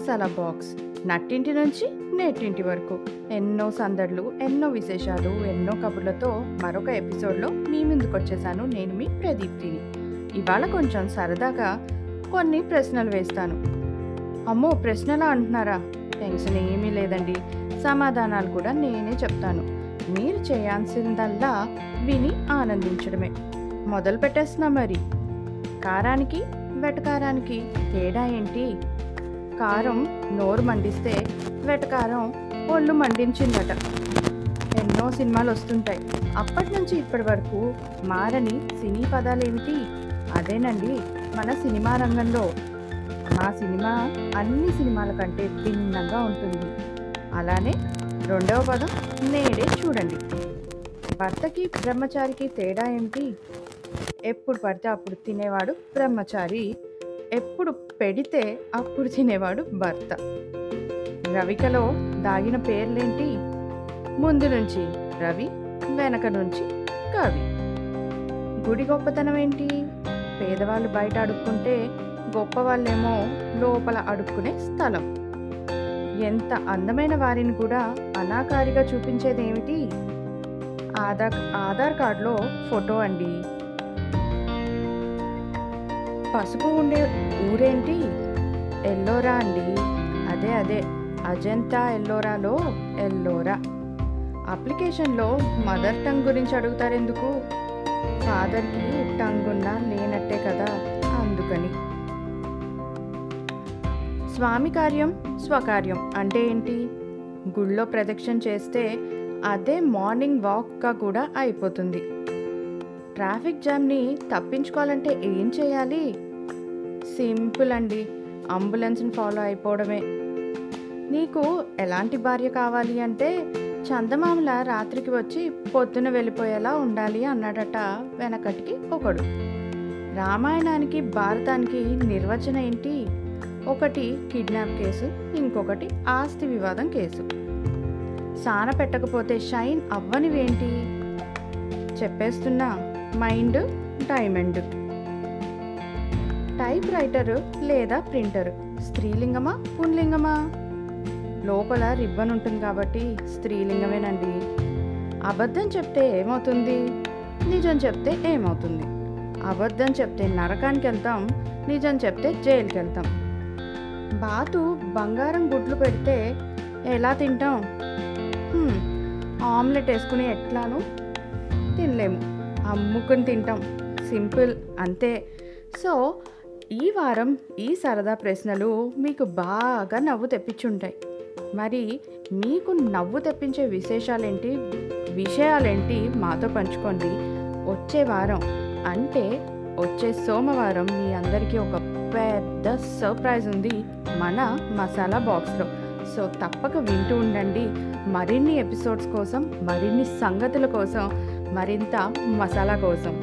Masala box నట్టింటి నుంచి నేటింటి వరకు. ఎన్నో సందడులు ఎన్నో విశేషాలు ఎన్నో కబుర్లతో మరొక ఎపిసోడ్లో మీ ముందుకు వచ్చేసాను నేను మీ ప్రదీప్తిని. ఇవాళ కొంచెం సరదాగా కొన్ని ప్రశ్నలు వేస్తాను. అమ్మో ప్రశ్నలా అంటున్నారా? టెన్షన్ ఏమీ లేదండి. సమాధానాలు కూడా నేనే చెప్తాను. మీరు చేయాల్సిందల్లా విని ఆనందించడమే. మొదలు పెట్టేస్తున్నా మరి. కారానికి వెటకారానికి తేడా ఏంటి? కారం నోరు మండిస్తే వెటకారం ఒళ్ళు మండించిందట. ఎన్నో సినిమాలు వస్తుంటాయి. అప్పటి నుంచి ఇప్పటి వరకు మారని సినీ పదాలేమిటి? అదేనండి మన సినిమా రంగంలో. మా సినిమా అన్ని సినిమాల కంటే భిన్నంగా ఉంటుంది. అలానే రెండవ పదం నేడే చూడండి. భర్తకి బ్రహ్మచారికి తేడా ఏమిటి? ఎప్పుడు పడితే అప్పుడు తినేవాడు బ్రహ్మచారి. ఎప్పుడు పెడితే అప్పుడు తినేవాడు భర్త. రవికలో దాగిన పేర్లేంటి? ముందు నుంచి రవి వెనక నుంచి కవి. గుడి గొప్పతనం ఏంటి? పేదవాళ్ళు బయట అడుక్కుంటే గొప్ప వాళ్ళేమో లోపల అడుక్కునే స్థలం. ఎంత అందమైన వారిని కూడా అనాకారిగా చూపించేదేమిటి? ఆధార్ ఆధార్ కార్డులో ఫోటో అండి. పసుపు ఉండే ఊరేంటి? ఎల్లోరా అండి. అదే అదే. అజంతా ఎల్లోరాలో ఎల్లోరా. అప్లికేషన్లో మదర్ టంగ్ గురించి అడుగుతారెందుకు? ఫాదర్కి టంగ్ ఉన్నా లేనట్టే కదా అందుకని. స్వామి కార్యం స్వకార్యం అంటే ఏంటి? గుళ్ళో ప్రదక్షిణ చేస్తే అదే మార్నింగ్ వాక్గా కూడా అయిపోతుంది. ట్రాఫిక్ జామ్ని తప్పించుకోవాలంటే ఏం చేయాలి? సింపుల్ అండి. అంబులెన్స్ని ఫాలో అయిపోవడమే. నీకు ఎలాంటి భార్య కావాలి అంటే చందమామల రాత్రికి వచ్చి పొద్దున వెళ్ళిపోయేలా ఉండాలి అన్నాడట వెనకటికి ఒకడు. రామాయణానికి భారతానికి నిర్వచన ఏంటి? ఒకటి కిడ్నాప్ కేసు ఇంకొకటి ఆస్తి వివాదం కేసు. సాన పెట్టకపోతే షైన్ అవ్వనివేంటి? చెప్పేస్తున్నా. Mind diamond. టైప్ రైటరు లేదా ప్రింటరు. స్త్రీలింగమా పుంలింగమా లోపల రిబ్బన్ ఉంటుంది కాబట్టి స్త్రీలింగమేనండి. అబద్ధం చెప్తే ఏమవుతుంది? నిజం చెప్తే ఏమవుతుంది? అబద్ధం చెప్తే నరకానికి వెళ్తాం నిజం చెప్తే జైలుకి వెళ్తాం బాతు బంగారం గుడ్లు పెడితే ఎలా తింటాం? ఆమ్లెట్ వేసుకుని ఎట్లాను తినలేము. అమ్ముకుని తింటాం. సింపుల్ అంతే. సో ఈ వారం ఈ సరదా ప్రశ్నలు మీకు బాగా నవ్వు తెప్పించుంటాయి. మరి మీకు నవ్వు తెప్పించే విశేషాలేంటి? విషయాలేంటి మాతో పంచుకోండి. వచ్చే వారం అంటే వచ్చే సోమవారం మీ అందరికీ ఒక పెద్ద సర్ప్రైజ్ ఉంది మన మసాలా బాక్స్లో. సో తప్పక వింటూ ఉండండి. మరిన్ని ఎపిసోడ్స్ కోసం మరిన్ని సంగతుల కోసం మరింత మసాలా కోసం.